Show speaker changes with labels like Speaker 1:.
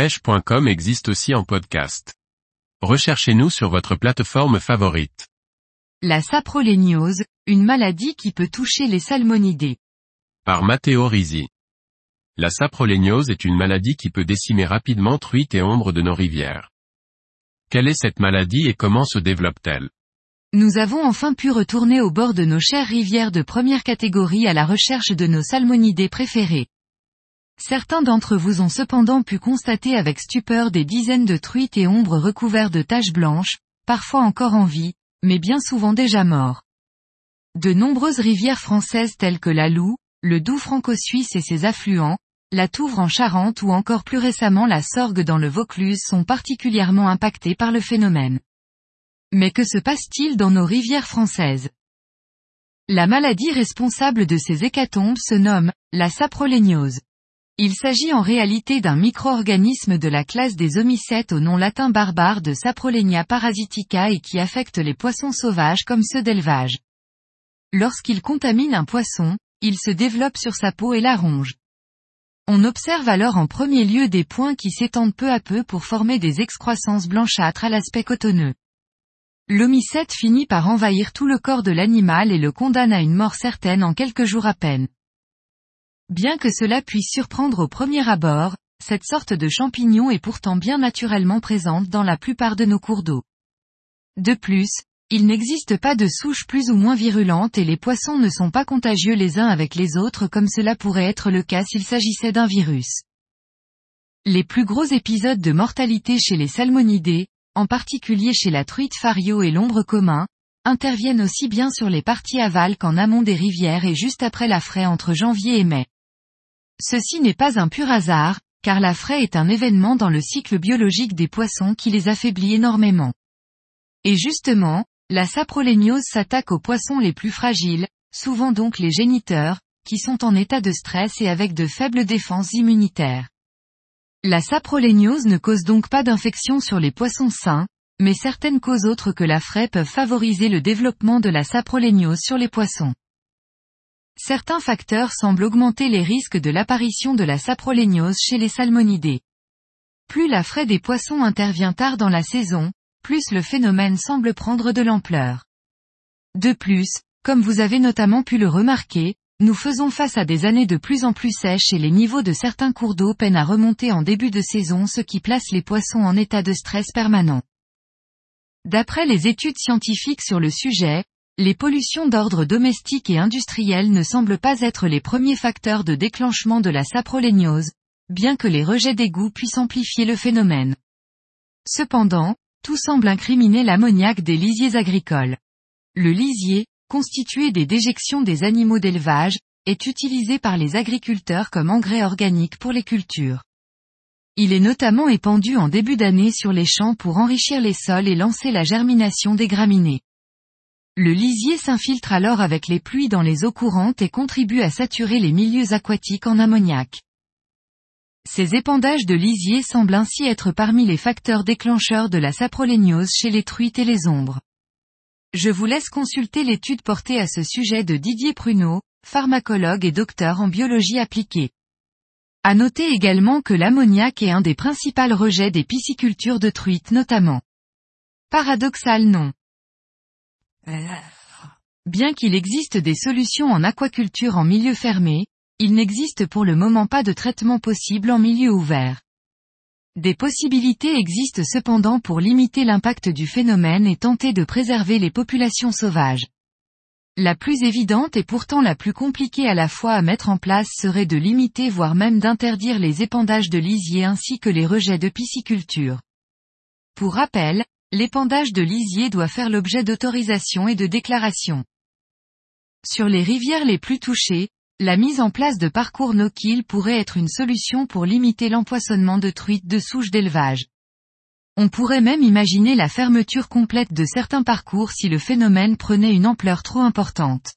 Speaker 1: pêche.com existe aussi en podcast. Recherchez-nous sur votre plateforme favorite.
Speaker 2: La saproléniose, une maladie qui peut toucher les salmonidés.
Speaker 1: Par Matteo Risi. La saproléniose est une maladie qui peut décimer rapidement truites et ombres de nos rivières. Quelle est cette maladie et comment se développe-t-elle?
Speaker 2: Nous avons enfin pu retourner au bord de nos chères rivières de première catégorie à la recherche de nos salmonidés préférés. Certains d'entre vous ont cependant pu constater avec stupeur des dizaines de truites et ombres recouverts de taches blanches, parfois encore en vie, mais bien souvent déjà morts. De nombreuses rivières françaises telles que la Loue, le Doubs franco-suisse et ses affluents, la Touvre en Charente ou encore plus récemment la Sorgue dans le Vaucluse sont particulièrement impactées par le phénomène. Mais que se passe-t-il dans nos rivières françaises? La maladie responsable de ces hécatombes se nomme la saproléniose. Il s'agit en réalité d'un micro-organisme de la classe des homicètes au nom latin barbare de Saprolenia parasitica et qui affecte les poissons sauvages comme ceux d'élevage. Lorsqu'il contamine un poisson, il se développe sur sa peau et la ronge. On observe alors en premier lieu des points qui s'étendent peu à peu pour former des excroissances blanchâtres à l'aspect cotonneux. L'homicète finit par envahir tout le corps de l'animal et le condamne à une mort certaine en quelques jours à peine. Bien que cela puisse surprendre au premier abord, cette sorte de champignon est pourtant bien naturellement présente dans la plupart de nos cours d'eau. De plus, il n'existe pas de souche plus ou moins virulente et les poissons ne sont pas contagieux les uns avec les autres comme cela pourrait être le cas s'il s'agissait d'un virus. Les plus gros épisodes de mortalité chez les salmonidés, en particulier chez la truite fario et l'ombre commun, interviennent aussi bien sur les parties aval qu'en amont des rivières et juste après la fraie entre janvier et mai. Ceci n'est pas un pur hasard, car la fraie est un événement dans le cycle biologique des poissons qui les affaiblit énormément. Et justement, la saproléniose s'attaque aux poissons les plus fragiles, souvent donc les géniteurs, qui sont en état de stress et avec de faibles défenses immunitaires. La saproléniose ne cause donc pas d'infection sur les poissons sains, mais certaines causes autres que la fraie peuvent favoriser le développement de la saproléniose sur les poissons. Certains facteurs semblent augmenter les risques de l'apparition de la saproléniose chez les salmonidés. Plus la fraie des poissons intervient tard dans la saison, plus le phénomène semble prendre de l'ampleur. De plus, comme vous avez notamment pu le remarquer, nous faisons face à des années de plus en plus sèches et les niveaux de certains cours d'eau peinent à remonter en début de saison ce qui place les poissons en état de stress permanent. D'après les études scientifiques sur le sujet, les pollutions d'ordre domestique et industriel ne semblent pas être les premiers facteurs de déclenchement de la saproléniose, bien que les rejets d'égouts puissent amplifier le phénomène. Cependant, tout semble incriminer l'ammoniac des lisiers agricoles. Le lisier, constitué des déjections des animaux d'élevage, est utilisé par les agriculteurs comme engrais organique pour les cultures. Il est notamment épandu en début d'année sur les champs pour enrichir les sols et lancer la germination des graminées. Le lisier s'infiltre alors avec les pluies dans les eaux courantes et contribue à saturer les milieux aquatiques en ammoniac. Ces épandages de lisier semblent ainsi être parmi les facteurs déclencheurs de la saproléniose chez les truites et les ombres. Je vous laisse consulter l'étude portée à ce sujet de Didier Pruneau, pharmacologue et docteur en biologie appliquée. À noter également que l'ammoniac est un des principaux rejets des piscicultures de truites notamment. Paradoxal non. Bien qu'il existe des solutions en aquaculture en milieu fermé, il n'existe pour le moment pas de traitement possible en milieu ouvert. Des possibilités existent cependant pour limiter l'impact du phénomène et tenter de préserver les populations sauvages. La plus évidente et pourtant la plus compliquée à la fois à mettre en place serait de limiter voire même d'interdire les épandages de lisier ainsi que les rejets de pisciculture. Pour rappel, l'épandage de lisier doit faire l'objet d'autorisation et de déclaration. Sur les rivières les plus touchées, la mise en place de parcours no-kill pourrait être une solution pour limiter l'empoisonnement de truites de souches d'élevage. On pourrait même imaginer la fermeture complète de certains parcours si le phénomène prenait une ampleur trop importante.